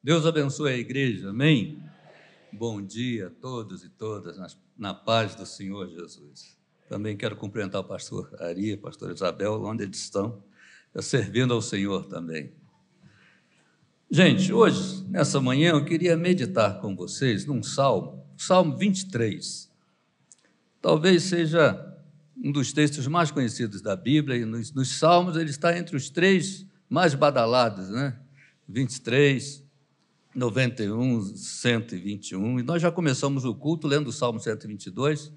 Deus abençoe a igreja, amém? Bom dia a todos e todas, na, paz do Senhor Jesus. Também quero cumprimentar o pastor Ari, pastor Isabel, onde eles estão, servindo ao Senhor também. Gente, hoje, nessa manhã, eu queria meditar com vocês num salmo, Salmo 23. Talvez seja um dos textos mais conhecidos da Bíblia, e nos, nos Salmos ele está entre os três mais badalados, né? 23, 91, 121. E nós já começamos o culto lendo o Salmo 122.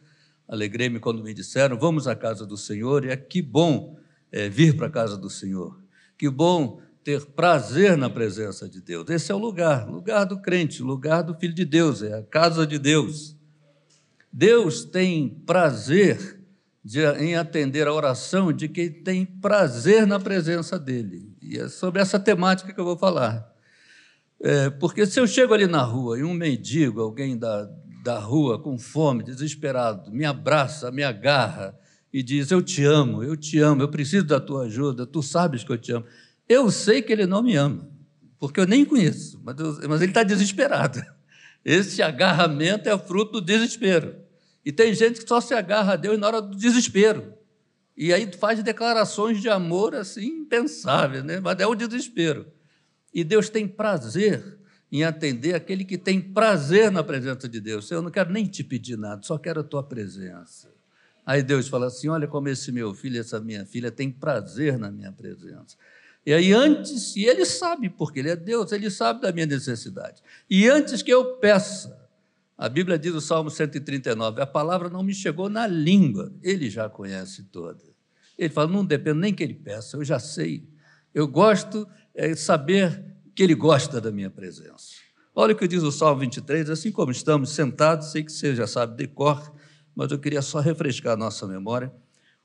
Alegrei-me quando me disseram: vamos à casa do Senhor. E é que bom é, vir para a casa do Senhor. Que bom ter prazer na presença de Deus. Esse é o lugar, lugar do crente, lugar do filho de Deus, é a casa de Deus. Deus tem prazer de, em atender a oração de quem tem prazer na presença dele. E é sobre essa temática que eu vou falar. É, porque se eu chego ali na rua e um mendigo, alguém da, da rua com fome, desesperado, me abraça, me agarra e diz: Eu te amo, eu te amo, eu preciso da tua ajuda, tu sabes que eu te amo. Eu sei que ele não me ama, porque eu nem conheço, mas, eu, mas ele está desesperado. Esse agarramento é fruto do desespero. E tem gente que só se agarra a Deus na hora do desespero. E aí faz declarações de amor assim impensáveis, né? mas é o desespero. E Deus tem prazer em atender aquele que tem prazer na presença de Deus. Eu não quero nem te pedir nada, só quero a tua presença. Aí Deus fala assim: olha como esse meu filho, essa minha filha tem prazer na minha presença. E aí, antes, e ele sabe, porque ele é Deus, ele sabe da minha necessidade. E antes que eu peça, a Bíblia diz no Salmo 139: a palavra não me chegou na língua, ele já conhece toda. Ele fala: não depende nem que ele peça, eu já sei. Eu gosto é saber que ele gosta da minha presença. Olha o que diz o Salmo 23, assim como estamos sentados, sei que você já sabe de cor, mas eu queria só refrescar a nossa memória.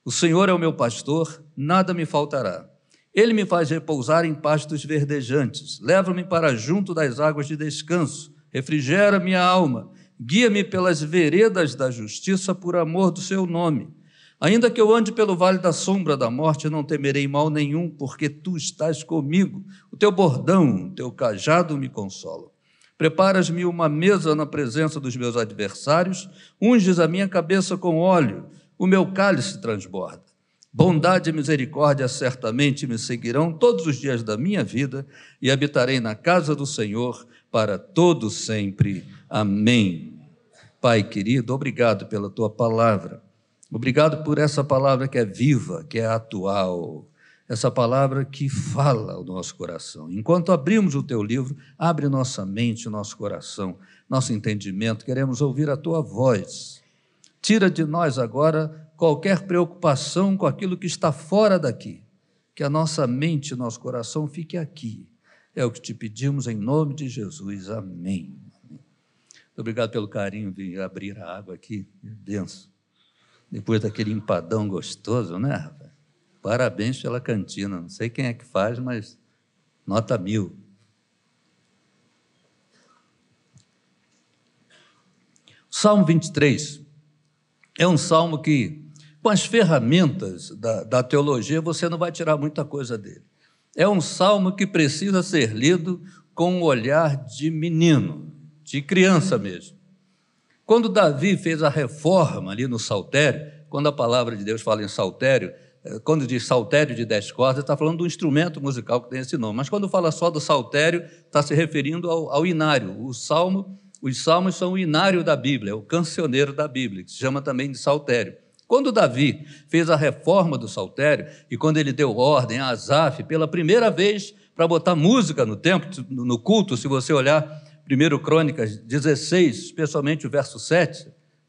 O Senhor é o meu pastor, nada me faltará. Ele me faz repousar em pastos verdejantes, leva-me para junto das águas de descanso, refrigera minha alma Guia-me pelas veredas da justiça por amor do seu nome. Ainda que eu ande pelo vale da sombra da morte, não temerei mal nenhum, porque tu estás comigo. O teu bordão, o teu cajado me consolam. Preparas-me uma mesa na presença dos meus adversários, unges a minha cabeça com óleo, o meu cálice transborda. Bondade e misericórdia certamente me seguirão todos os dias da minha vida e habitarei na casa do Senhor para todo sempre. Amém. Pai querido, obrigado pela tua palavra. Obrigado por essa palavra que é viva, que é atual, essa palavra que fala ao nosso coração. Enquanto abrimos o teu livro, abre nossa mente, nosso coração, nosso entendimento, queremos ouvir a tua voz. Tira de nós agora qualquer preocupação com aquilo que está fora daqui. Que a nossa mente nosso coração fique aqui. É o que te pedimos em nome de Jesus. Amém. Obrigado pelo carinho de abrir a água aqui, denso. Depois daquele empadão gostoso, né? Parabéns pela cantina. Não sei quem é que faz, mas nota mil. Salmo 23 é um salmo que, com as ferramentas da, da teologia, você não vai tirar muita coisa dele. É um salmo que precisa ser lido com um olhar de menino, de criança mesmo. Quando Davi fez a reforma ali no saltério, quando a palavra de Deus fala em saltério, eh, quando diz saltério de dez cordas, está falando do instrumento musical que tem esse nome. Mas quando fala só do saltério, está se referindo ao, ao inário. O salmo, os salmos são o inário da Bíblia, é o cancioneiro da Bíblia, que se chama também de saltério. Quando Davi fez a reforma do saltério e quando ele deu ordem a Asaf pela primeira vez para botar música no templo, no culto, se você olhar 1 Crônicas 16, especialmente o verso 7,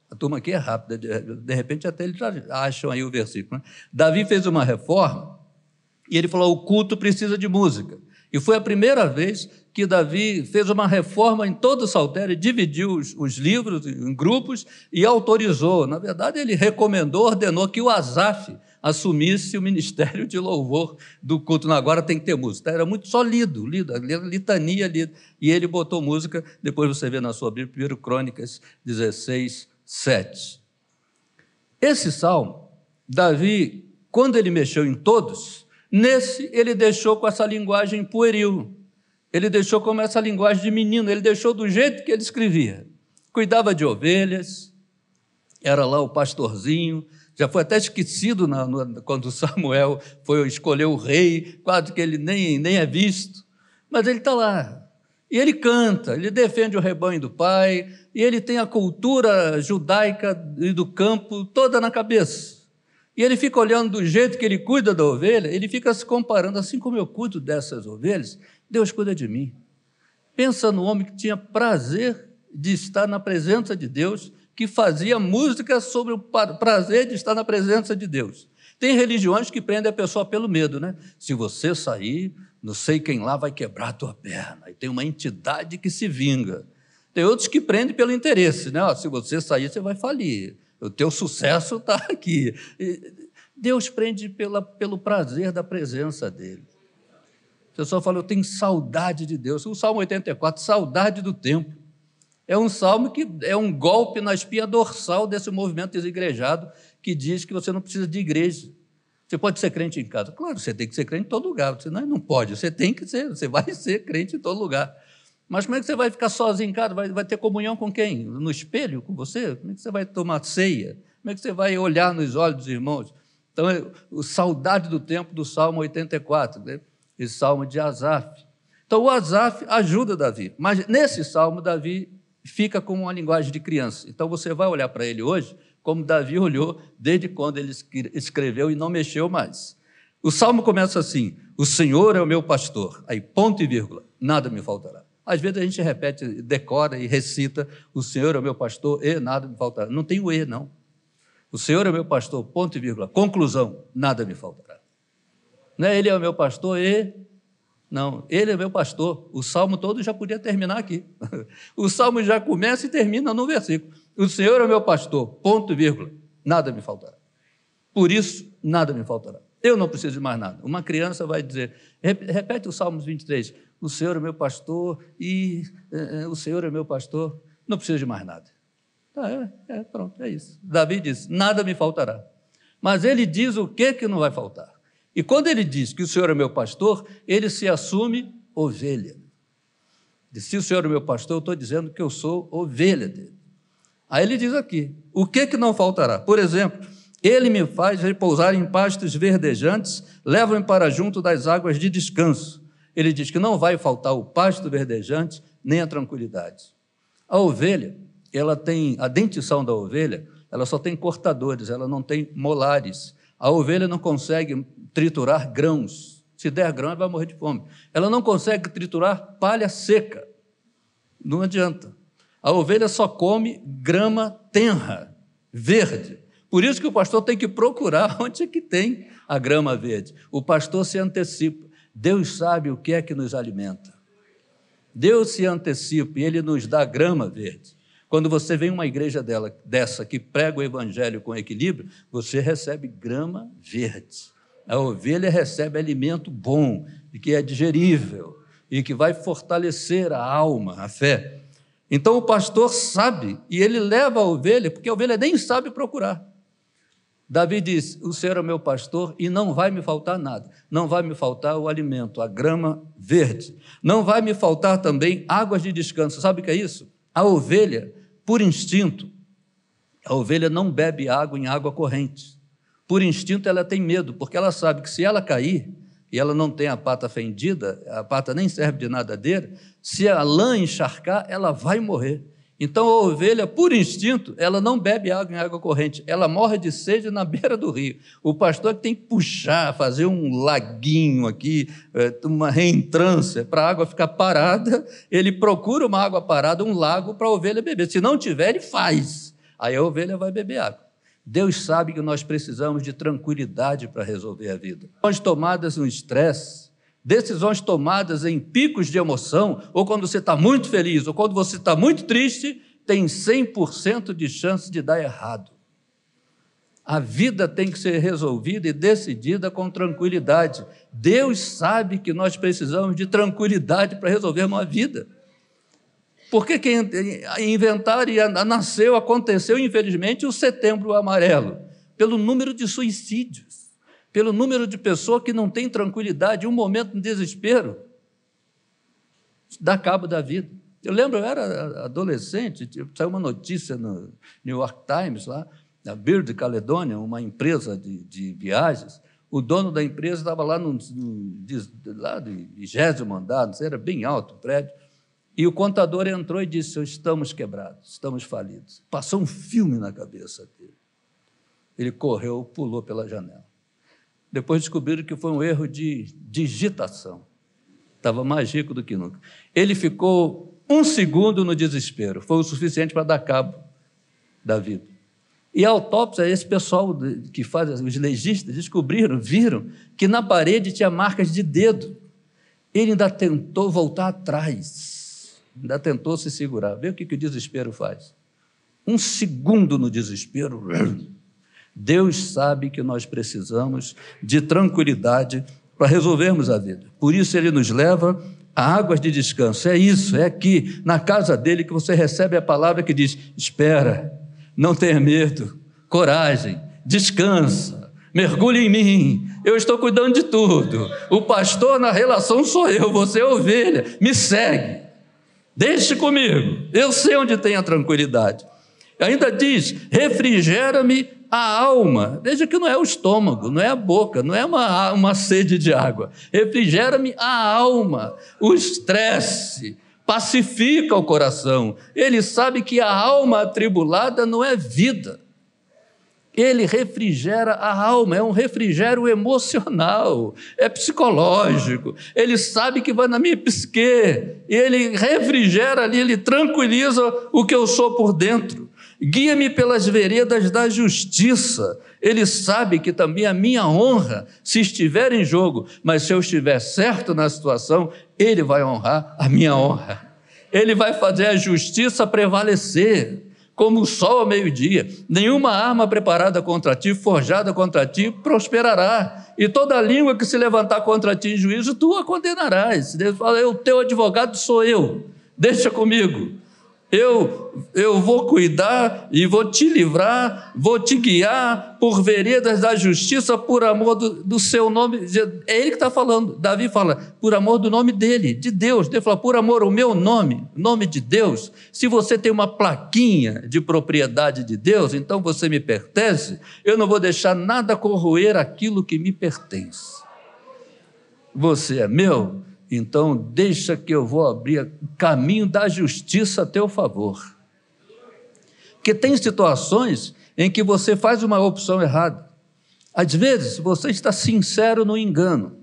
a turma aqui é rápida, de, repente até eles já acham aí o versículo. Né? Davi fez uma reforma e ele falou: o culto precisa de música. E foi a primeira vez que Davi fez uma reforma em todo o saltério, dividiu os, os, livros em grupos e autorizou. Na verdade, ele recomendou, ordenou que o Asaf assumisse o ministério de louvor do culto. agora tem que ter música. Era muito só lido, lido, litania lida. E ele botou música, depois você vê na sua Bíblia, 1 Crônicas 16, 7. Esse salmo, Davi, quando ele mexeu em todos, nesse ele deixou com essa linguagem pueril. Ele deixou como essa linguagem de menino, ele deixou do jeito que ele escrevia. Cuidava de ovelhas, era lá o pastorzinho, já foi até esquecido na, quando Samuel foi escolher o rei, quase que ele nem, nem é visto, mas ele está lá. E ele canta, ele defende o rebanho do pai, e ele tem a cultura judaica e do campo toda na cabeça. E ele fica olhando do jeito que ele cuida da ovelha, ele fica se comparando, assim como eu cuido dessas ovelhas, Deus cuida de mim. Pensa no homem que tinha prazer de estar na presença de Deus, que fazia música sobre o prazer de estar na presença de Deus. Tem religiões que prendem a pessoa pelo medo, né? Se você sair, não sei quem lá vai quebrar a tua perna. E tem uma entidade que se vinga. Tem outros que prendem pelo interesse, né? se você sair, você vai falir. O teu sucesso está aqui. Deus prende pela, pelo prazer da presença dele. O pessoal fala, eu tenho saudade de Deus. O Salmo 84, saudade do tempo. É um salmo que é um golpe na espinha dorsal desse movimento desigrejado que diz que você não precisa de igreja. Você pode ser crente em casa. Claro, você tem que ser crente em todo lugar. Você não, não pode, você tem que ser, você vai ser crente em todo lugar. Mas como é que você vai ficar sozinho em casa? Vai, vai ter comunhão com quem? No espelho com você? Como é que você vai tomar ceia? Como é que você vai olhar nos olhos dos irmãos? Então, é o saudade do tempo do Salmo 84, né? esse salmo de Asaf. Então, o Asaf ajuda Davi, mas nesse salmo, Davi fica com uma linguagem de criança. Então, você vai olhar para ele hoje como Davi olhou desde quando ele escreveu e não mexeu mais. O salmo começa assim: O Senhor é o meu pastor. Aí, ponto e vírgula, nada me faltará. Às vezes a gente repete, decora e recita: O Senhor é o meu pastor e nada me faltará. Não tem o e, não. O Senhor é o meu pastor, ponto e vírgula. Conclusão: nada me faltará. Não é Ele é o meu pastor e. Não, Ele é meu pastor. O salmo todo já podia terminar aqui. O salmo já começa e termina no versículo. O Senhor é meu pastor, ponto e vírgula. Nada me faltará. Por isso, nada me faltará. Eu não preciso de mais nada. Uma criança vai dizer, repete o Salmos 23, o Senhor é meu pastor e é, o Senhor é meu pastor, não preciso de mais nada. Ah, é, é, pronto, é isso. Davi diz: nada me faltará. Mas ele diz o que que não vai faltar. E quando ele diz que o Senhor é meu pastor, ele se assume ovelha. E se o Senhor é meu pastor, eu estou dizendo que eu sou ovelha dele. Aí ele diz aqui: o que que não faltará? Por exemplo, ele me faz repousar em pastos verdejantes, leva-me para junto das águas de descanso. Ele diz que não vai faltar o pasto verdejante nem a tranquilidade. A ovelha, ela tem a dentição da ovelha, ela só tem cortadores, ela não tem molares. A ovelha não consegue triturar grãos. Se der grão, ela vai morrer de fome. Ela não consegue triturar palha seca. Não adianta. A ovelha só come grama tenra, verde. Por isso que o pastor tem que procurar onde é que tem a grama verde. O pastor se antecipa. Deus sabe o que é que nos alimenta. Deus se antecipa e ele nos dá grama verde. Quando você vem uma igreja dela, dessa que prega o evangelho com equilíbrio, você recebe grama verde. A ovelha recebe alimento bom que é digerível e que vai fortalecer a alma, a fé. Então o pastor sabe e ele leva a ovelha, porque a ovelha nem sabe procurar. Davi diz: O Senhor é meu pastor e não vai me faltar nada. Não vai me faltar o alimento, a grama verde. Não vai me faltar também águas de descanso. Sabe o que é isso? A ovelha, por instinto, a ovelha não bebe água em água corrente. Por instinto, ela tem medo, porque ela sabe que se ela cair e ela não tem a pata fendida, a pata nem serve de nadadeira, se a lã encharcar, ela vai morrer. Então a ovelha, por instinto, ela não bebe água em água corrente, ela morre de sede na beira do rio. O pastor tem que puxar, fazer um laguinho aqui, é, uma reentrância, para a água ficar parada. Ele procura uma água parada, um lago para a ovelha beber. Se não tiver, ele faz. Aí a ovelha vai beber água. Deus sabe que nós precisamos de tranquilidade para resolver a vida. Nós tomadas no estresse, decisões tomadas em picos de emoção, ou quando você está muito feliz, ou quando você está muito triste, tem 100% de chance de dar errado. A vida tem que ser resolvida e decidida com tranquilidade. Deus sabe que nós precisamos de tranquilidade para resolver uma vida. Porque quem inventaram e nasceu, aconteceu, infelizmente, o setembro amarelo, pelo número de suicídios pelo número de pessoas que não têm tranquilidade, um momento de desespero. dá cabo da vida. Eu lembro, eu era adolescente, saiu uma notícia no New York Times, lá, na Bird Caledonia, uma empresa de, de viagens. O dono da empresa estava lá no, no lá de vigésimo andar, era bem alto o prédio, e o contador entrou e disse: Estamos quebrados, estamos falidos. Passou um filme na cabeça dele. Ele correu, pulou pela janela. Depois descobriram que foi um erro de digitação. Estava mais rico do que nunca. Ele ficou um segundo no desespero, foi o suficiente para dar cabo da vida. E a autópsia, esse pessoal que faz, os legistas, descobriram, viram que na parede tinha marcas de dedo. Ele ainda tentou voltar atrás, ainda tentou se segurar. Vê o que, que o desespero faz. Um segundo no desespero, Deus sabe que nós precisamos de tranquilidade para resolvermos a vida. Por isso ele nos leva a águas de descanso. É isso, é aqui, na casa dele, que você recebe a palavra que diz: espera, não tenha medo, coragem, descansa, mergulhe em mim, eu estou cuidando de tudo. O pastor na relação sou eu, você é ovelha, me segue, deixe comigo, eu sei onde tem a tranquilidade. Ainda diz: refrigera-me a alma. Veja que não é o estômago, não é a boca, não é uma, uma sede de água. Refrigera-me a alma, o estresse, pacifica o coração. Ele sabe que a alma atribulada não é vida. Ele refrigera a alma, é um refrigério emocional, é psicológico. Ele sabe que vai na minha psique, ele refrigera ali, ele tranquiliza o que eu sou por dentro. Guia-me pelas veredas da justiça. Ele sabe que também a minha honra, se estiver em jogo, mas se eu estiver certo na situação, ele vai honrar a minha honra. Ele vai fazer a justiça prevalecer, como o sol ao meio-dia. Nenhuma arma preparada contra ti, forjada contra ti, prosperará. E toda língua que se levantar contra ti em juízo, tu a condenarás. Deus fala: o teu advogado sou eu, deixa comigo. Eu, eu vou cuidar e vou te livrar, vou te guiar por veredas da justiça, por amor do, do seu nome. É ele que está falando. Davi fala, por amor do nome dele, de Deus. Ele fala, por amor ao meu nome, nome de Deus. Se você tem uma plaquinha de propriedade de Deus, então você me pertence. Eu não vou deixar nada corroer aquilo que me pertence. Você é meu, então, deixa que eu vou abrir caminho da justiça a teu favor. Porque tem situações em que você faz uma opção errada. Às vezes, você está sincero no engano.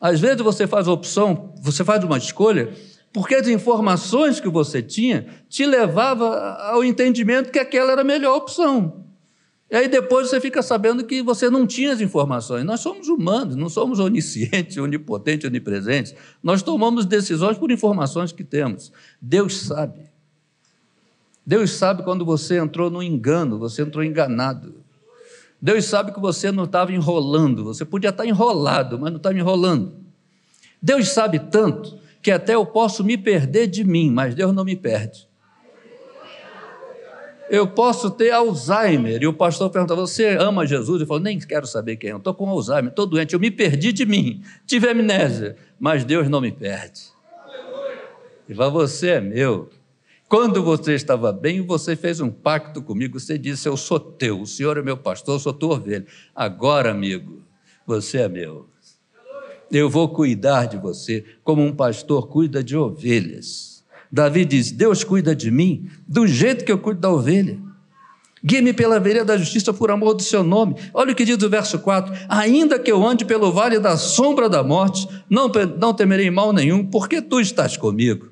Às vezes, você faz opção, você faz uma escolha, porque as informações que você tinha te levava ao entendimento que aquela era a melhor opção. E aí depois você fica sabendo que você não tinha as informações. Nós somos humanos, não somos oniscientes, onipotentes, onipresentes. Nós tomamos decisões por informações que temos. Deus sabe. Deus sabe quando você entrou no engano, você entrou enganado. Deus sabe que você não estava enrolando, você podia estar enrolado, mas não estava enrolando. Deus sabe tanto que até eu posso me perder de mim, mas Deus não me perde. Eu posso ter Alzheimer. E o pastor perguntou: Você ama Jesus? Eu falo: Nem quero saber quem é. Eu estou com Alzheimer, estou doente. Eu me perdi de mim. Tive amnésia. Mas Deus não me perde. E vai, você é meu. Quando você estava bem, você fez um pacto comigo. Você disse: Eu sou teu. O Senhor é meu pastor, eu sou tua ovelha. Agora, amigo, você é meu. Eu vou cuidar de você como um pastor cuida de ovelhas. Davi diz: Deus cuida de mim do jeito que eu cuido da ovelha. Guie-me pela vereda da justiça por amor do seu nome. Olha o que diz o verso 4: Ainda que eu ande pelo vale da sombra da morte, não, não temerei mal nenhum, porque tu estás comigo.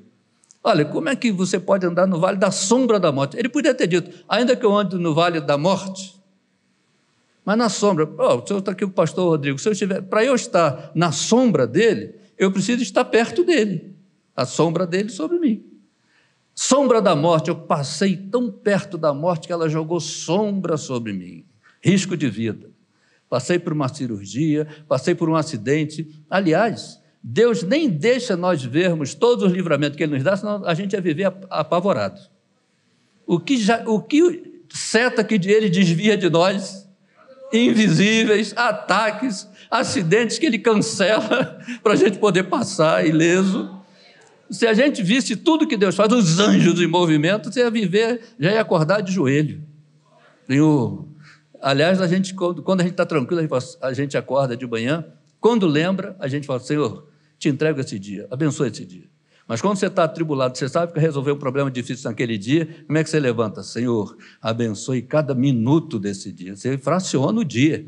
Olha, como é que você pode andar no vale da sombra da morte? Ele podia ter dito, ainda que eu ande no vale da morte, mas na sombra. Oh, o senhor está aqui, o pastor Rodrigo. Se eu estiver, para eu estar na sombra dele, eu preciso estar perto dele, a sombra dele sobre mim. Sombra da morte, eu passei tão perto da morte que ela jogou sombra sobre mim. Risco de vida. Passei por uma cirurgia, passei por um acidente. Aliás, Deus nem deixa nós vermos todos os livramentos que Ele nos dá, senão a gente ia viver apavorado. O que, já, o que seta que Ele desvia de nós? Invisíveis, ataques, acidentes que Ele cancela para a gente poder passar ileso Se a gente visse tudo que Deus faz, os anjos em movimento, você ia viver, já ia acordar de joelho. Senhor, aliás, a gente, quando a gente está tranquilo, a gente acorda de manhã, quando lembra, a gente fala, Senhor, te entrego esse dia, abençoa esse dia. Mas quando você está atribulado, você sabe que resolver um problema difícil naquele dia, como é que você levanta? Senhor, abençoe cada minuto desse dia. Você fraciona o dia.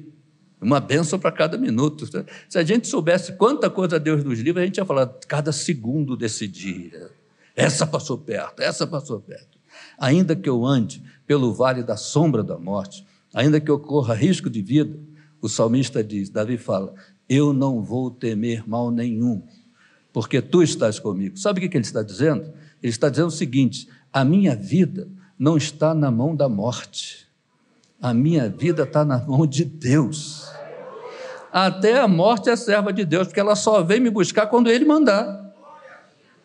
Uma bênção para cada minuto. Se a gente soubesse quanta coisa Deus nos livra, a gente ia falar cada segundo desse dia. Essa passou perto, essa passou perto. Ainda que eu ande pelo vale da sombra da morte, ainda que eu corra risco de vida, o salmista diz, Davi fala, eu não vou temer mal nenhum, porque tu estás comigo. Sabe o que ele está dizendo? Ele está dizendo o seguinte: a minha vida não está na mão da morte, a minha vida está na mão de Deus. Até a morte é serva de Deus, porque ela só vem me buscar quando Ele mandar.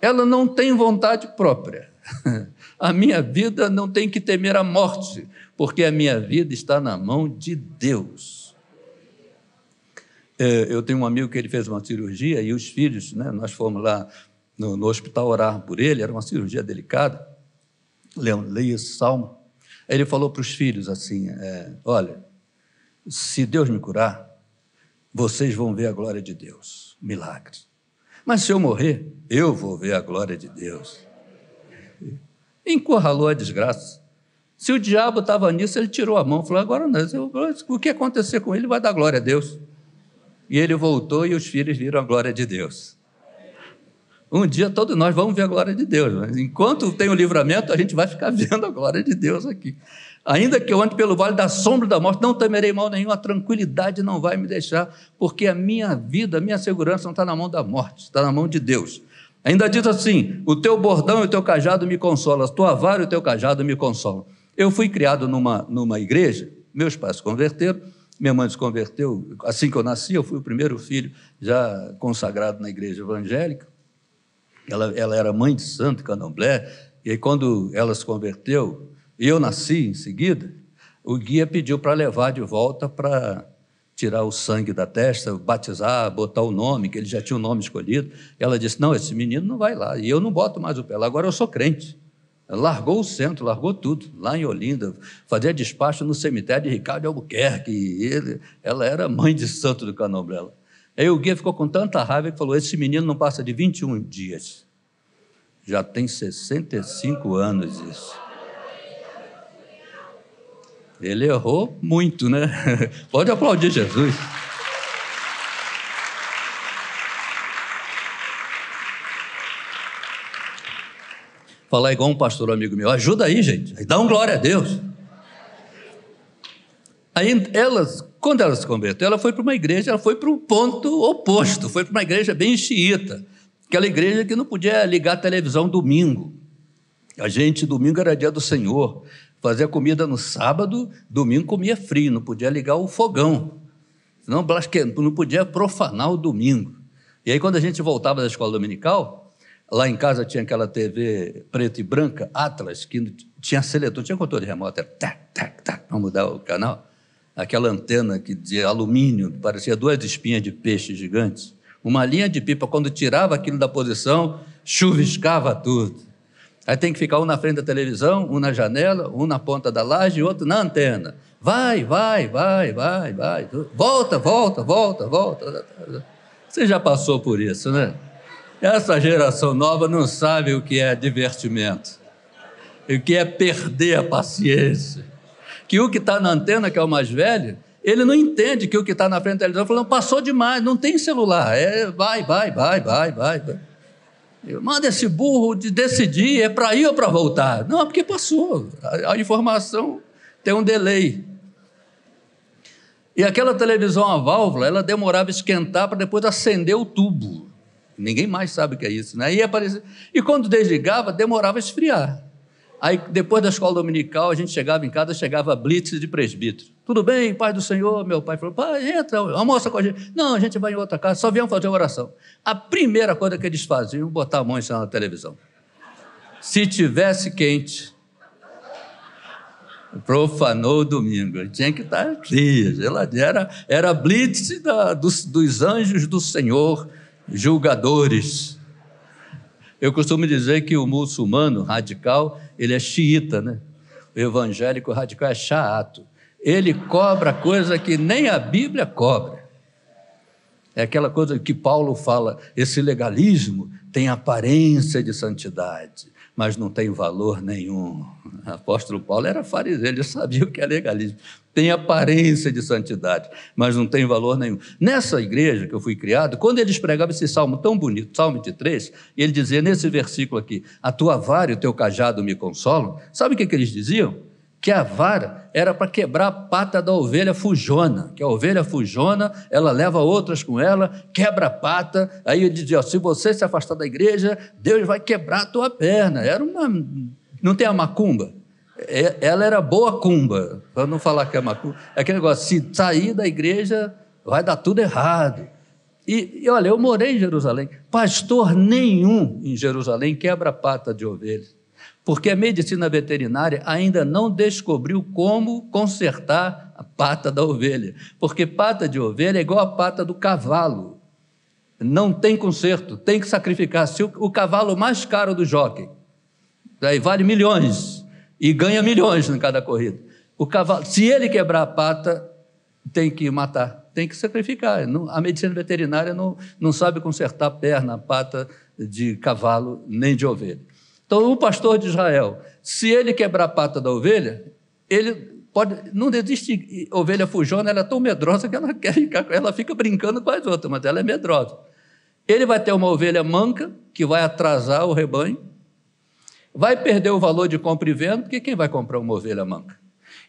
Ela não tem vontade própria. A minha vida não tem que temer a morte, porque a minha vida está na mão de Deus. É, eu tenho um amigo que ele fez uma cirurgia e os filhos, né, nós fomos lá no, no hospital orar por ele, era uma cirurgia delicada. Leia esse salmo. Ele falou para os filhos assim: é, Olha, se Deus me curar, vocês vão ver a glória de Deus, milagre. Mas se eu morrer, eu vou ver a glória de Deus. Encurralou a desgraça. Se o diabo estava nisso, ele tirou a mão, falou: Agora não, o que acontecer com ele vai dar glória a Deus. E ele voltou e os filhos viram a glória de Deus. Um dia todos nós vamos ver a glória de Deus. Mas enquanto tem o livramento, a gente vai ficar vendo a glória de Deus aqui. Ainda que eu ande pelo vale da sombra da morte, não temerei mal nenhum, a tranquilidade não vai me deixar, porque a minha vida, a minha segurança não está na mão da morte, está na mão de Deus. Ainda diz assim: o teu bordão e o teu cajado me consolam, a tua vara e o teu cajado me consolam. Eu fui criado numa, numa igreja, meus pais se converteram, minha mãe se converteu, assim que eu nasci, eu fui o primeiro filho já consagrado na igreja evangélica. Ela, ela era mãe de santo, candomblé, e aí quando ela se converteu, eu nasci em seguida, o guia pediu para levar de volta para tirar o sangue da testa, batizar, botar o nome, que ele já tinha o nome escolhido. Ela disse: Não, esse menino não vai lá. E eu não boto mais o pé lá, agora eu sou crente largou o centro, largou tudo, lá em Olinda, fazia despacho no cemitério de Ricardo de Albuquerque. Ele, ela era mãe de santo do candomblé. Aí o guia ficou com tanta raiva que falou: Esse menino não passa de 21 dias. Já tem 65 anos isso. Ele errou muito, né? Pode aplaudir Jesus. falar igual um pastor amigo meu. Ajuda aí, gente. Dá um glória a Deus. Aí elas, quando ela se converteu, ela foi para uma igreja, ela foi para um ponto oposto, foi para uma igreja bem xiita, aquela igreja que não podia ligar a televisão domingo. A gente, domingo era dia do Senhor, fazia comida no sábado, domingo comia frio, não podia ligar o fogão, senão não podia profanar o domingo. E aí, quando a gente voltava da escola dominical, Lá em casa tinha aquela TV preta e branca, Atlas, que tinha seletor, tinha controle remoto, era tac, tac, tac, para mudar o canal. Aquela antena que, de alumínio, parecia duas espinhas de peixe gigantes. Uma linha de pipa, quando tirava aquilo da posição, chuviscava tudo. Aí tem que ficar um na frente da televisão, um na janela, um na ponta da laje outro na antena. Vai, vai, vai, vai, vai. Volta, volta, volta, volta. Você já passou por isso, né? Essa geração nova não sabe o que é divertimento, o que é perder a paciência. Que o que está na antena, que é o mais velho, ele não entende que o que está na frente da televisão falando, passou demais, não tem celular, é vai, vai, vai, vai, vai. vai. Manda esse burro de decidir, é para ir ou para voltar? Não, porque passou. A, a informação tem um delay. E aquela televisão a válvula, ela demorava a esquentar para depois acender o tubo. Ninguém mais sabe o que é isso. Né? E, aparecia... e quando desligava, demorava a esfriar. Aí, depois da escola dominical, a gente chegava em casa, chegava blitz de presbítero. Tudo bem, pai do Senhor? Meu pai falou, pai, entra, almoça com a gente. Não, a gente vai em outra casa, só viemos fazer oração. A primeira coisa que eles faziam, botar a mão em cima da televisão. Se tivesse quente, profanou o domingo. Tinha que estar fria, geladeira. Era, era blitz da, dos, dos anjos do Senhor julgadores. Eu costumo dizer que o muçulmano radical, ele é xiita, né? O evangélico radical é chato. Ele cobra coisa que nem a Bíblia cobra. É aquela coisa que Paulo fala, esse legalismo tem aparência de santidade, mas não tem valor nenhum. O apóstolo Paulo era fariseu, ele sabia o que é legalismo. Tem aparência de santidade, mas não tem valor nenhum. Nessa igreja que eu fui criado, quando eles pregavam esse salmo tão bonito, Salmo 23, ele dizia nesse versículo aqui: A tua vara e o teu cajado me consolam. Sabe o que, que eles diziam? Que a vara era para quebrar a pata da ovelha fujona, que a ovelha fujona, ela leva outras com ela, quebra a pata, aí ele dizia, se você se afastar da igreja, Deus vai quebrar a tua perna, era uma, não tem a macumba, é, ela era boa cumba, para não falar que é macumba, é aquele negócio, se sair da igreja, vai dar tudo errado, e, e olha, eu morei em Jerusalém, pastor nenhum em Jerusalém quebra a pata de ovelha, porque a medicina veterinária ainda não descobriu como consertar a pata da ovelha, porque pata de ovelha é igual a pata do cavalo. Não tem conserto, tem que sacrificar. Se o, o cavalo mais caro do jockey, daí vale milhões e ganha milhões em cada corrida. O cavalo, se ele quebrar a pata, tem que matar, tem que sacrificar. A medicina veterinária não, não sabe consertar a perna, a pata de cavalo nem de ovelha. Então, o pastor de Israel, se ele quebrar a pata da ovelha, ele pode. Não existe ovelha fujona, ela é tão medrosa que ela quer ficar, ela fica brincando com as outras, mas ela é medrosa. Ele vai ter uma ovelha manca, que vai atrasar o rebanho, vai perder o valor de compra e venda, porque quem vai comprar uma ovelha manca?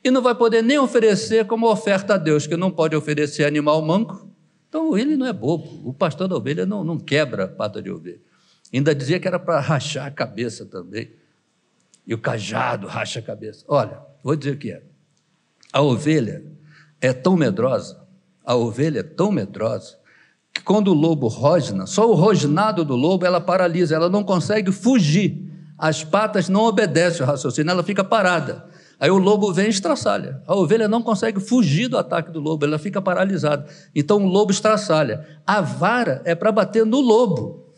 E não vai poder nem oferecer como oferta a Deus, que não pode oferecer animal manco. Então, ele não é bobo. O pastor da ovelha não, não quebra a pata de ovelha. Ainda dizia que era para rachar a cabeça também. E o cajado racha a cabeça. Olha, vou dizer o que é. A ovelha é tão medrosa, a ovelha é tão medrosa, que quando o lobo rosna, só o rosnado do lobo ela paralisa, ela não consegue fugir. As patas não obedecem ao raciocínio, ela fica parada. Aí o lobo vem e estraçalha. A ovelha não consegue fugir do ataque do lobo, ela fica paralisada. Então o lobo estraçalha. A vara é para bater no lobo.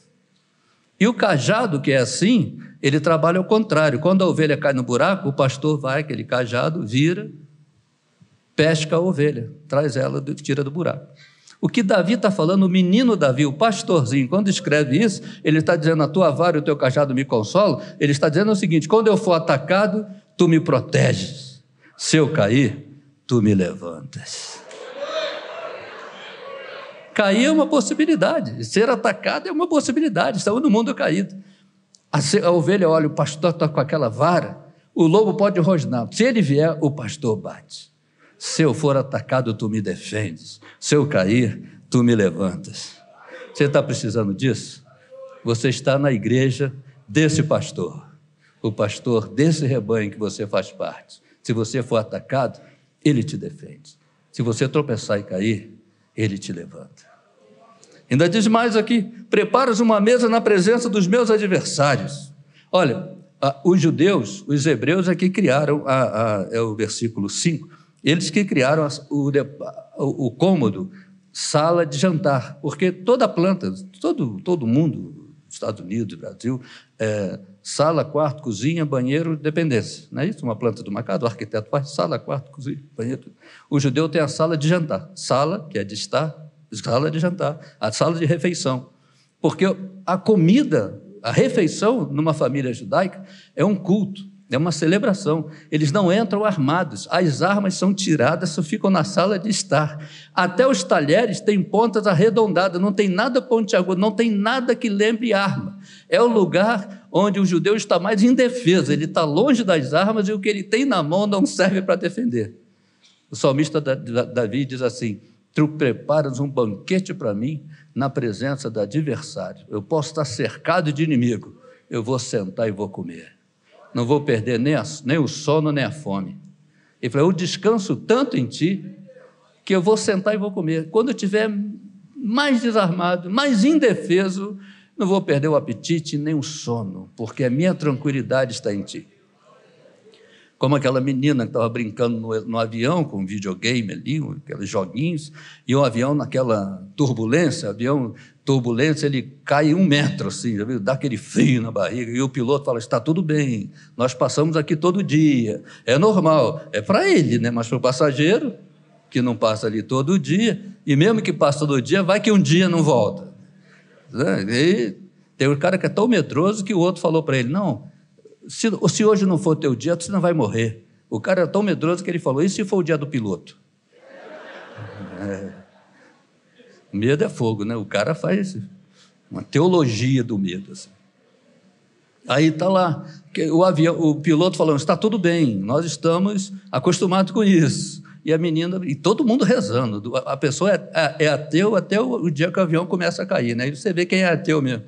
E o cajado, que é assim, ele trabalha ao contrário. Quando a ovelha cai no buraco, o pastor vai, aquele cajado, vira, pesca a ovelha, traz ela, tira do buraco. O que Davi está falando, o menino Davi, o pastorzinho, quando escreve isso, ele está dizendo: A tua vara e o teu cajado me consolam. Ele está dizendo o seguinte: quando eu for atacado, tu me proteges. Se eu cair, tu me levantas. Cair é uma possibilidade, ser atacado é uma possibilidade, estamos no mundo caído. A, a ovelha olha, o pastor está com aquela vara, o lobo pode rosnar. Se ele vier, o pastor bate. Se eu for atacado, tu me defendes. Se eu cair, tu me levantas. Você está precisando disso? Você está na igreja desse pastor, o pastor desse rebanho que você faz parte. Se você for atacado, ele te defende. Se você tropeçar e cair, ele te levanta. Ainda diz mais aqui: preparas uma mesa na presença dos meus adversários. Olha, os judeus, os hebreus é que criaram, a, a, é o versículo 5, eles que criaram o, o, o cômodo, sala de jantar, porque toda planta, todo, todo mundo, Estados Unidos, Brasil, é, sala, quarto, cozinha, banheiro, dependência. Não é isso? Uma planta do mercado, o arquiteto faz sala, quarto, cozinha, banheiro. O judeu tem a sala de jantar. Sala, que é de estar, sala de jantar, a sala de refeição. Porque a comida, a refeição numa família judaica é um culto, é uma celebração. Eles não entram armados, as armas são tiradas, só ficam na sala de estar. Até os talheres têm pontas arredondadas, não tem nada pontiagudo, não tem nada que lembre arma. É o lugar onde o judeu está mais indefeso, ele está longe das armas e o que ele tem na mão não serve para defender. O salmista Davi diz assim: Tu preparas um banquete para mim na presença do adversário. Eu posso estar cercado de inimigo, eu vou sentar e vou comer. Não vou perder nem, a, nem o sono, nem a fome. Ele falou: Eu descanso tanto em ti que eu vou sentar e vou comer. Quando eu estiver mais desarmado, mais indefeso, não vou perder o apetite nem o sono, porque a minha tranquilidade está em ti. como aquela menina que estava brincando no, no, avião com um videogame ali, aqueles joguinhos, e o avião naquela turbulência, avião turbulência, ele cai um metro, assim, já viu? dá aquele frio na barriga, e o piloto fala, está tudo bem, nós passamos aqui todo dia, é normal, é para ele, né? mas para o passageiro, que não passa ali todo dia, e mesmo que passa todo dia, vai que um dia não volta. Né? E tem um cara que é tão medroso que o outro falou para ele, não, se, se hoje não for teu dia, você não vai morrer. O cara é tão medroso que ele falou: e se for o dia do piloto? É. Medo é fogo, né? O cara faz uma teologia do medo. Assim. Aí está lá, o, avião, o piloto falando: está tudo bem, nós estamos acostumados com isso. E a menina, e todo mundo rezando. A pessoa é, é, é ateu até o, o, dia que o avião começa a cair, né? E você vê quem é ateu mesmo.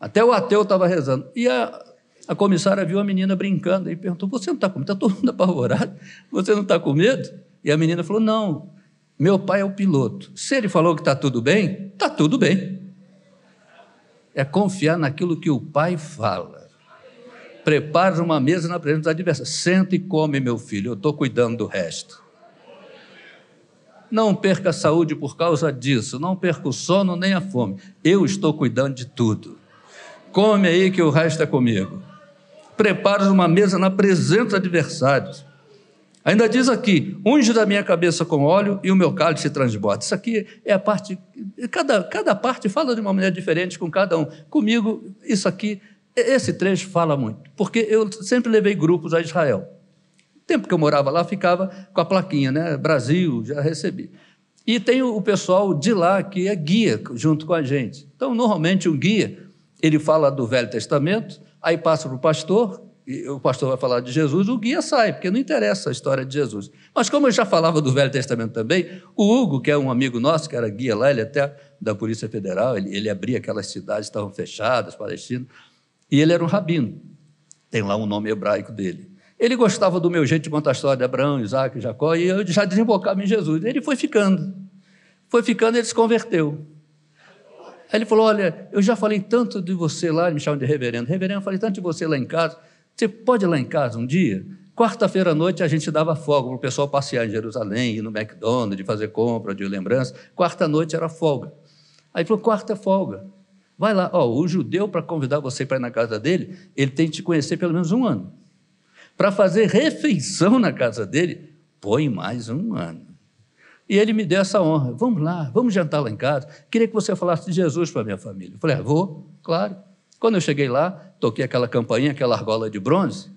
Até o ateu estava rezando. E a, a comissária viu a menina brincando e perguntou: Você não está com medo? Está todo mundo apavorado? Você não está com medo? E a menina falou: Não, meu pai é o piloto. Se ele falou que está tudo bem, está tudo bem. É confiar naquilo que o pai fala. Prepara uma mesa na presença dos adversários. Senta e come, meu filho, eu estou cuidando do resto. Não perca a saúde por causa disso, não perca o sono nem a fome. Eu estou cuidando de tudo. Come aí que o resto é comigo preparas uma mesa na presença dos adversários. Ainda diz aqui: unge da minha cabeça com óleo e o meu cálice transborda. Isso aqui é a parte. Cada, cada parte fala de uma maneira diferente com cada um. Comigo, isso aqui, esse trecho fala muito, porque eu sempre levei grupos a Israel. O tempo que eu morava lá, ficava com a plaquinha, né? Brasil, já recebi. E tem o pessoal de lá que é guia junto com a gente. Então, normalmente, um guia, ele fala do Velho Testamento, aí passa para o pastor, e o pastor vai falar de Jesus, o guia sai, porque não interessa a história de Jesus. Mas como eu já falava do Velho Testamento também, o Hugo, que é um amigo nosso, que era guia lá, ele até da Polícia Federal, ele, ele abria aquelas cidades que estavam fechadas, Palestina, e ele era um rabino, tem lá um nome hebraico dele. Ele gostava do meu jeito de contar a história de Abraão, Isaac, Jacó, e eu já desembocava em Jesus. Ele foi ficando, foi ficando, ele se converteu. Aí ele falou: Olha, eu já falei tanto de você lá, me chama de reverendo. Reverendo, eu falei tanto de você lá em casa. Você pode ir lá em casa um dia? Quarta-feira à noite a gente dava folga para o pessoal passear em Jerusalém, ir no McDonald's, fazer compra de lembrança. Quarta noite era folga. Aí ele falou: quarta é folga. Vai lá, ó, o judeu, para convidar você para ir na casa dele, ele tem que te conhecer pelo menos um ano. Para fazer refeição na casa dele, põe mais um ano. E ele me deu essa honra. Vamos lá, vamos jantar lá em casa. Queria que você falasse de Jesus para minha família. Eu falei, ah, vou, claro. Quando eu cheguei lá, toquei aquela campainha, aquela argola de bronze.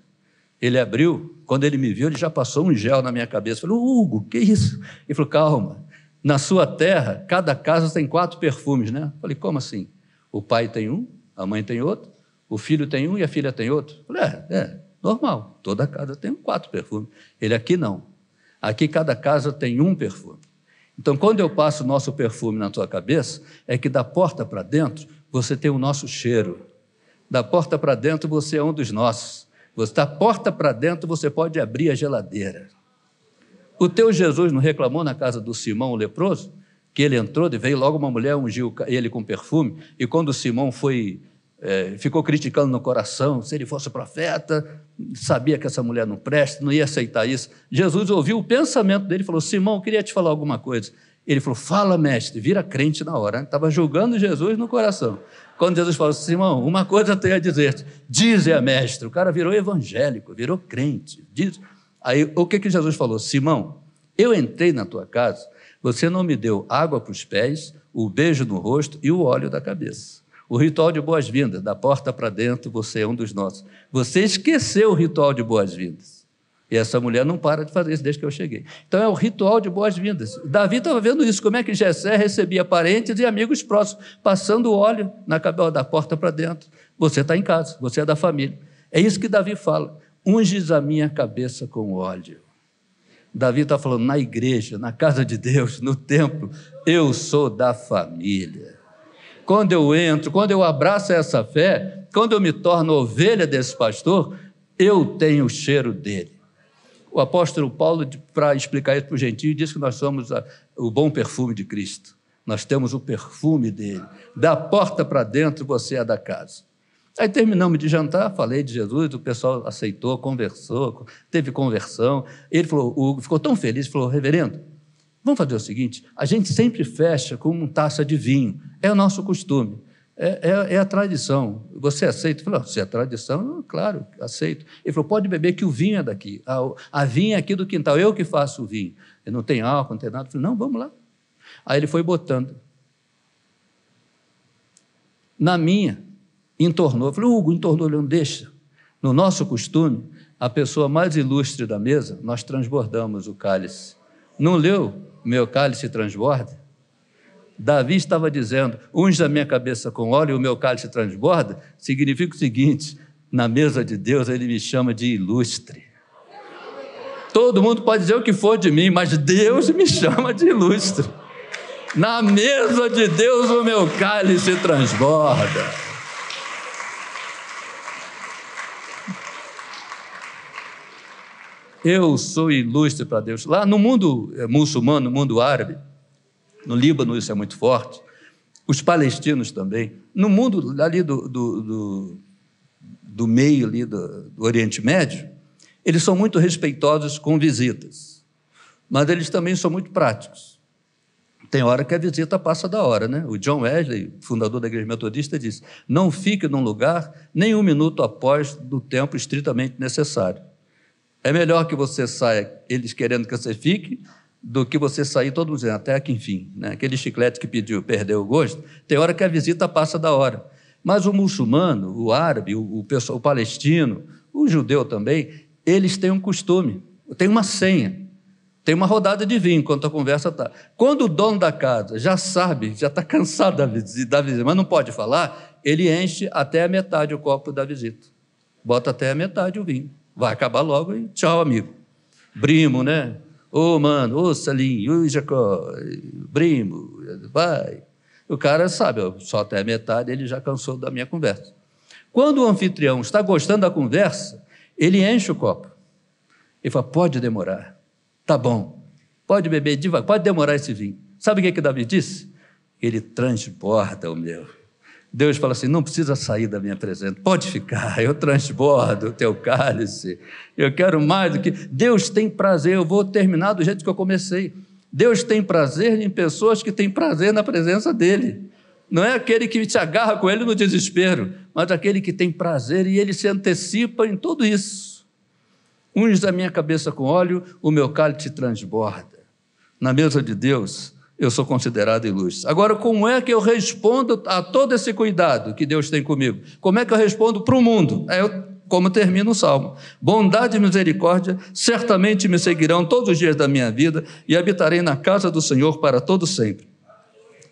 Ele abriu, quando ele me viu, ele já passou um gel na minha cabeça. Falei, Hugo, que isso? Ele falou, calma, na sua terra, cada casa tem quatro perfumes, né? Eu falei, como assim? O pai tem um, a mãe tem outro, o filho tem um e a filha tem outro. Eu falei, é, é, normal, toda casa tem quatro perfumes. Ele aqui não. Aqui cada casa tem um perfume. Então, quando eu passo o nosso perfume na tua cabeça, é que da porta para dentro você tem o nosso cheiro. Da porta para dentro você é um dos nossos. Da porta para dentro você pode abrir a geladeira. O teu Jesus não reclamou na casa do Simão o leproso? Que ele entrou e veio logo uma mulher, ungiu ele com perfume, e quando Simão foi é, ficou criticando no coração, se ele fosse profeta, sabia que essa mulher não presta, não ia aceitar isso. Jesus ouviu o pensamento dele e falou: Simão, queria te falar alguma coisa. Ele falou: Fala, mestre, vira crente na hora. Estava julgando Jesus no coração. Quando Jesus falou: Simão, uma coisa eu tenho a dizer-te, diz é mestre. O cara virou evangélico, virou crente. Diz. Aí o que, que Jesus falou? Simão, eu entrei na tua casa, você não me deu água para os pés, o beijo no rosto e o óleo da cabeça. O ritual de boas-vindas, da porta para dentro, você é um dos nossos. Você esqueceu o ritual de boas-vindas. E essa mulher não para de fazer isso desde que eu cheguei. Então é o ritual de boas-vindas. Davi estava vendo isso, como é que Jessé recebia parentes e amigos próximos, passando óleo na cabela da porta para dentro. Você está em casa, você é da família. É isso que Davi fala. Unges a minha cabeça com óleo. Davi está falando na igreja, na casa de Deus, no templo, eu sou da família quando eu entro, quando eu abraço essa fé, quando eu me torno ovelha desse pastor, eu tenho o cheiro dele. O apóstolo Paulo, para explicar isso para o gentio, diz que nós somos a, o bom perfume de Cristo. Nós temos o perfume dele. Da porta para dentro, você é da casa. Aí terminamos de jantar, falei de Jesus, o pessoal aceitou, conversou, teve conversão. Ele falou, o, ficou tão feliz, falou, reverendo, vamos fazer o seguinte: a gente sempre fecha com uma taça de vinho, é o nosso costume. É, é, é, a tradição. Você aceita? Eu falei, se é tradição, claro, aceito. Ele falou, pode beber que o vinho é daqui. A, a vinha é aqui do quintal, eu que faço o vinho. Ele não tem álcool, não tem nada. Eu falei, não, vamos lá. Aí ele foi botando. Na minha, entornou. Eu falei, Hugo, entornou, ele não deixa. No nosso costume, a pessoa mais ilustre da mesa, nós transbordamos o cálice. Não leu? Meu cálice transborda? Davi estava dizendo: unge a minha cabeça com óleo e o meu cálice transborda, significa o seguinte: na mesa de Deus ele me chama de ilustre. Todo mundo pode dizer o que for de mim, mas Deus me chama de ilustre. Na mesa de Deus o meu cálice transborda. Eu sou ilustre para Deus. Lá no mundo eh, muçulmano, no mundo árabe, no Líbano isso é muito forte. Os palestinos também. No mundo ali do, do, do, do meio ali do, do Oriente Médio, eles são muito respeitosos com visitas. Mas eles também são muito práticos. Tem hora que a visita passa da hora, né? O John Wesley, fundador da Igreja Metodista, disse: não fique num lugar nem um minuto após do tempo estritamente necessário. É melhor que você saia, eles querendo que você fique, do que você sair todo mundo dizendo, até que enfim. Né? Aquele chiclete que pediu, perdeu o gosto, tem hora que a visita passa da hora. Mas o muçulmano, o árabe, o, o, pessoal, o palestino, o judeu também, eles têm um costume, tem uma senha, tem uma rodada de vinho enquanto a conversa está. Quando o dono da casa já sabe, já está cansado da visita, da visita, mas não pode falar, ele enche até a metade o copo da visita. Bota até a metade o vinho. Vai acabar logo e tchau, amigo. Brimo, né? Ô, oh, mano, ô, oh, Salim, ô, oh, Jacó, primo, vai. O cara sabe, só até a metade ele já cansou da minha conversa. Quando o anfitrião está gostando da conversa, ele enche o copo. Ele fala: pode demorar, tá bom, pode beber devagar, pode demorar esse vinho. Sabe o que, que Davi disse? Ele transborda o meu. Deus fala assim: não precisa sair da minha presença, pode ficar, eu transbordo o teu cálice, eu quero mais do que. Deus tem prazer, eu vou terminar do jeito que eu comecei. Deus tem prazer em pessoas que têm prazer na presença dEle. Não é aquele que te agarra com ele no desespero, mas aquele que tem prazer e ele se antecipa em tudo isso. Unge a minha cabeça com óleo, o meu cálice transborda. Na mesa de Deus, eu sou considerado ilustre. Agora, como é que eu respondo a todo esse cuidado que Deus tem comigo? Como é que eu respondo para o mundo? É eu, como termina o salmo: Bondade e misericórdia certamente me seguirão todos os dias da minha vida e habitarei na casa do Senhor para todo sempre.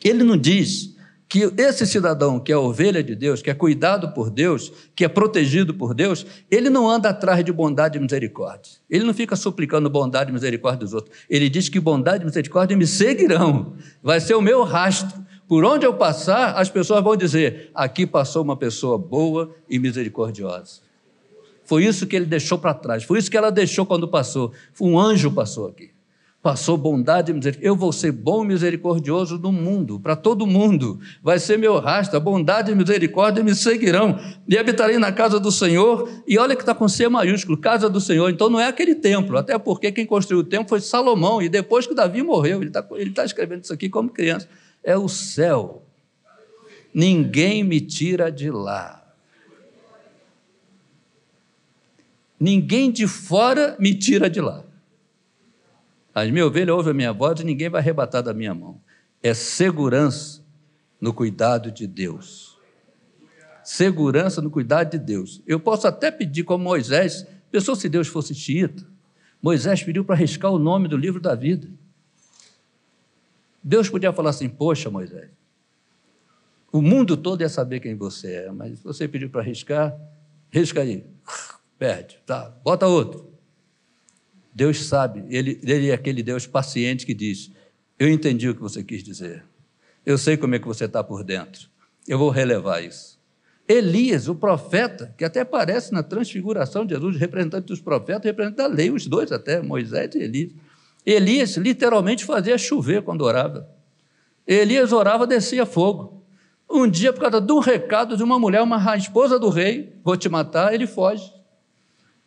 Ele não diz que esse cidadão que é ovelha de Deus, que é cuidado por Deus, que é protegido por Deus, ele não anda atrás de bondade e misericórdia. Ele não fica suplicando bondade e misericórdia dos outros. Ele diz que bondade e misericórdia me seguirão. Vai ser o meu rastro. Por onde eu passar, as pessoas vão dizer: aqui passou uma pessoa boa e misericordiosa. Foi isso que ele deixou para trás. Foi isso que ela deixou quando passou. Um anjo passou aqui passou bondade e misericórdia. Eu vou ser bom e misericordioso no mundo, para todo mundo. Vai ser meu rastro, a bondade e misericórdia me seguirão. E habitarei na casa do Senhor. E olha que está com C maiúsculo, casa do Senhor. Então não é aquele templo, até porque quem construiu o templo foi Salomão. E depois que Davi morreu, ele está tá escrevendo isso aqui como criança. É o céu. Ninguém me tira de lá. Ninguém de fora me tira de lá. As minhas ovelhas ouvem a minha voz e ninguém vai arrebatar da minha mão. É segurança no cuidado de Deus. Segurança no cuidado de Deus. Eu posso até pedir, como Moisés, pensou se Deus fosse xiita. Moisés pediu para arriscar o nome do livro da vida. Deus podia falar assim: Poxa, Moisés, o mundo todo ia saber quem você é, mas você pediu para arriscar, risca aí, perde, tá, bota outro. Deus sabe, ele, ele é aquele Deus paciente que diz: Eu entendi o que você quis dizer, eu sei como é que você está por dentro, eu vou relevar isso. Elias, o profeta, que até aparece na transfiguração de Jesus, representante dos profetas, representante da lei, os dois até, Moisés e Elias. Elias literalmente fazia chover quando orava. Elias orava, descia fogo. Um dia, por causa de um recado de uma mulher, uma esposa do rei, vou te matar, ele foge.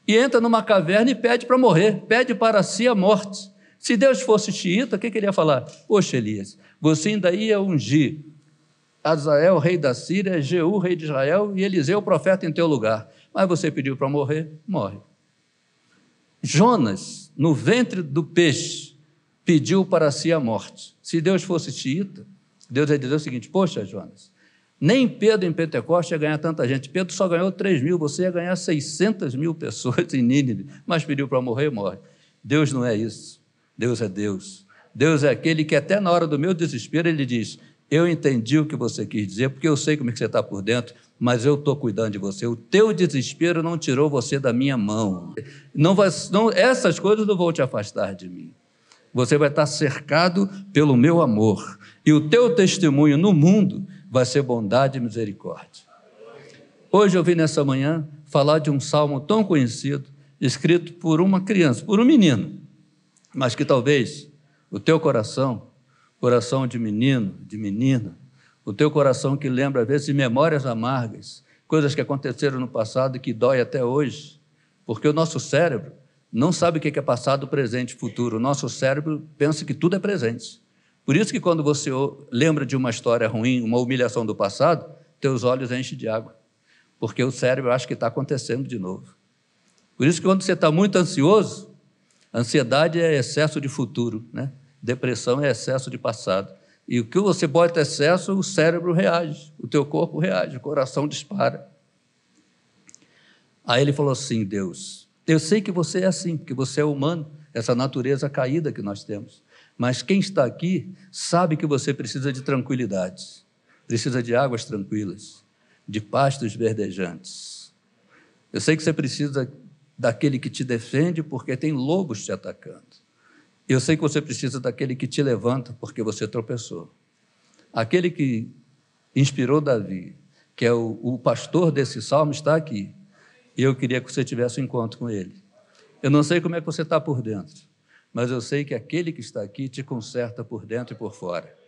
E entra numa caverna e pede para morrer, pede para si a morte. Se Deus fosse xiita, o que, que ele ia falar? Poxa, Elias, você ainda ia ungir Azael, rei da Síria, Jeú, rei de Israel, e Eliseu, profeta, em teu lugar. Mas você pediu para morrer, morre. Jonas, no ventre do peixe, pediu para si a morte. Se Deus fosse xiita, Deus ia dizer o seguinte: Poxa, Jonas, nem Pedro em Pentecostes ia ganhar tanta gente. Pedro só ganhou 3 mil, você ia ganhar 600 mil pessoas em Nínive, mas pediu para morrer, morre. Deus não é isso. Deus é Deus. Deus é aquele que até na hora do meu desespero ele diz: Eu entendi o que você quis dizer, porque eu sei como é que você está por dentro, mas eu estou cuidando de você. O teu desespero não tirou você da minha mão. Não vai, não, essas coisas não vão te afastar de mim. Você vai estar cercado pelo meu amor. E o teu testemunho no mundo vai ser bondade e misericórdia. Hoje eu vim nessa manhã falar de um salmo tão conhecido, escrito por uma criança, por um menino, mas que talvez o teu coração, coração de menino, de menina, o teu coração que lembra às vezes memórias amargas, coisas que aconteceram no passado e que dói até hoje, porque o nosso cérebro não sabe o que é passado, presente e futuro. O nosso cérebro pensa que tudo é presente. Por isso que quando você lembra de uma história ruim, uma humilhação do passado, teus olhos enchem de água, porque o cérebro acha que está acontecendo de novo. Por isso que quando você está muito ansioso, ansiedade é excesso de futuro, né? depressão é excesso de passado. E o que você bota excesso, o cérebro reage, o teu corpo reage, o coração dispara. Aí ele falou assim: Deus, eu sei que você é assim, que você é humano, essa natureza caída que nós temos. Mas quem está aqui sabe que você precisa de tranquilidade, precisa de águas tranquilas, de pastos verdejantes. Eu sei que você precisa daquele que te defende porque tem lobos te atacando. Eu sei que você precisa daquele que te levanta porque você tropeçou. Aquele que inspirou Davi, que é o, o pastor desse salmo, está aqui. E eu queria que você tivesse um encontro com ele. Eu não sei como é que você está por dentro mas eu sei que aquele que está aqui te conserta por dentro e por fora.